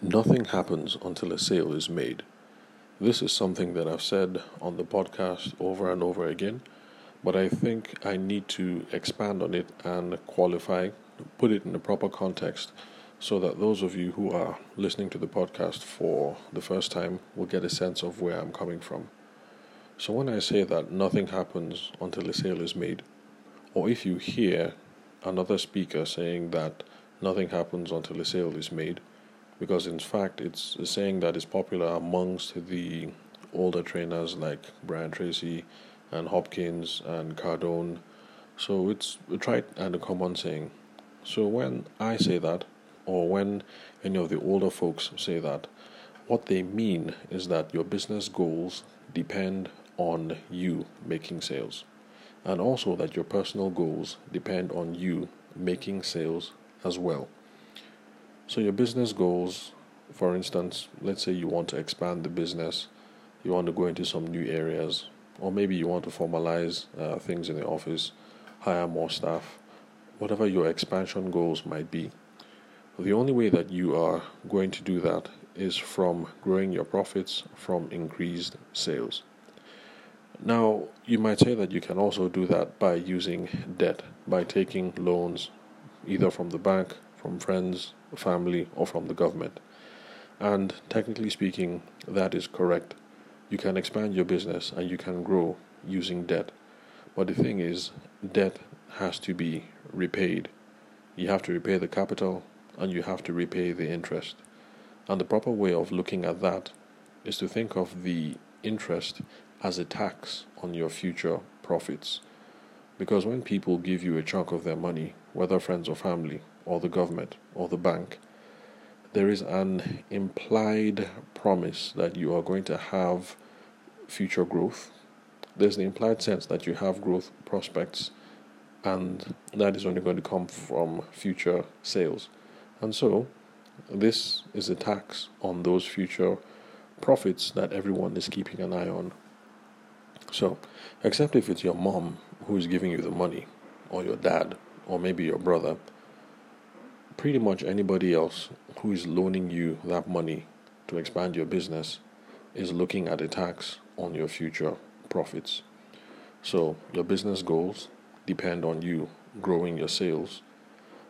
Nothing happens until a sale is made. This is something that I've said on the podcast over and over again, but I think I need to expand on it and qualify, put it in the proper context, so that those of you who are listening to the podcast for the first time will get a sense of where I'm coming from. So, when I say that nothing happens until a sale is made, or if you hear another speaker saying that nothing happens until a sale is made, because in fact it's a saying that is popular amongst the older trainers like Brian Tracy and Hopkins and Cardone. So it's a trite and a common saying. So when I say that, or when any of the older folks say that, what they mean is that your business goals depend on you making sales, and also that your personal goals depend on you making sales as well. So, your business goals, for instance, let's say you want to expand the business, you want to go into some new areas, or maybe you want to formalize uh, things in the office, hire more staff, whatever your expansion goals might be. The only way that you are going to do that is from growing your profits from increased sales. Now, you might say that you can also do that by using debt, by taking loans either from the bank, from friends, family, or from the government. And technically speaking, that is correct. You can expand your business and you can grow using debt. But the thing is, debt has to be repaid. You have to repay the capital and you have to repay the interest. And the proper way of looking at that is to think of the interest as a tax on your future profits. Because when people give you a chunk of their money, whether friends or family, or the government or the bank, there is an implied promise that you are going to have future growth. There's the implied sense that you have growth prospects, and that is only going to come from future sales. And so, this is a tax on those future profits that everyone is keeping an eye on. So, except if it's your mom who is giving you the money, or your dad, or maybe your brother pretty much anybody else who is loaning you that money to expand your business is looking at a tax on your future profits. So, your business goals depend on you growing your sales.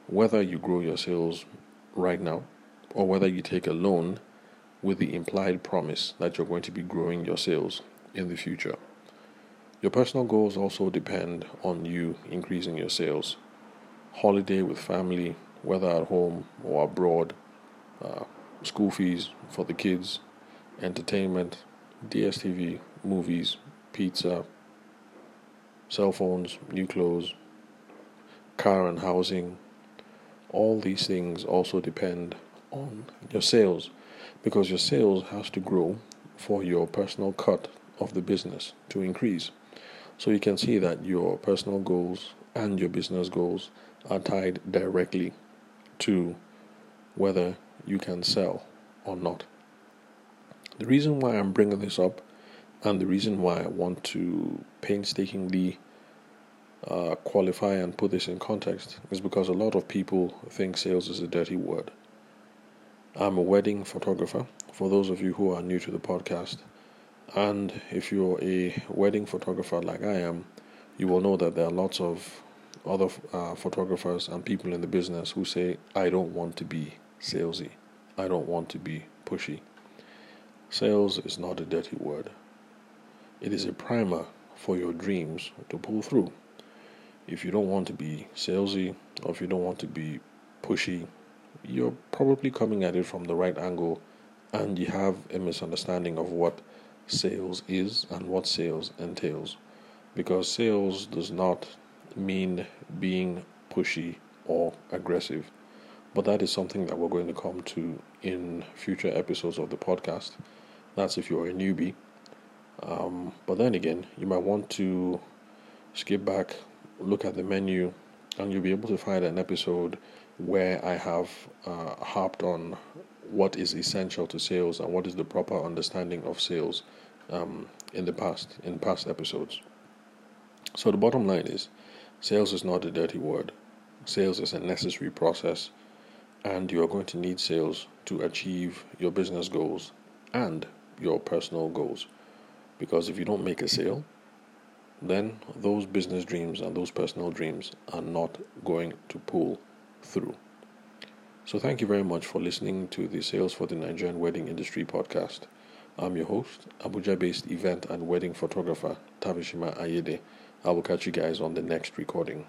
Whether you grow your sales right now or whether you take a loan with the implied promise that you're going to be growing your sales in the future. Your personal goals also depend on you increasing your sales. Holiday with family, whether at home or abroad, uh, school fees for the kids, entertainment, DSTV, movies, pizza, cell phones, new clothes, car and housing. All these things also depend on your sales because your sales has to grow for your personal cut of the business to increase. So you can see that your personal goals and your business goals are tied directly to whether you can sell or not. The reason why I'm bringing this up and the reason why I want to painstakingly uh, qualify and put this in context is because a lot of people think sales is a dirty word. I'm a wedding photographer, for those of you who are new to the podcast. And if you're a wedding photographer like I am, you will know that there are lots of other uh, photographers and people in the business who say, I don't want to be salesy. I don't want to be pushy. Sales is not a dirty word. It is a primer for your dreams to pull through. If you don't want to be salesy or if you don't want to be pushy, you're probably coming at it from the right angle and you have a misunderstanding of what sales is and what sales entails. Because sales does not mean being pushy or aggressive. But that is something that we're going to come to in future episodes of the podcast. That's if you're a newbie. Um, but then again, you might want to skip back, look at the menu, and you'll be able to find an episode where I have uh, harped on what is essential to sales and what is the proper understanding of sales um, in the past, in past episodes. So the bottom line is Sales is not a dirty word. Sales is a necessary process and you are going to need sales to achieve your business goals and your personal goals. Because if you don't make a sale, then those business dreams and those personal dreams are not going to pull through. So, thank you very much for listening to the Sales for the Nigerian Wedding Industry podcast. I'm your host, Abuja based event and wedding photographer, Tavishima Ayede. I will catch you guys on the next recording.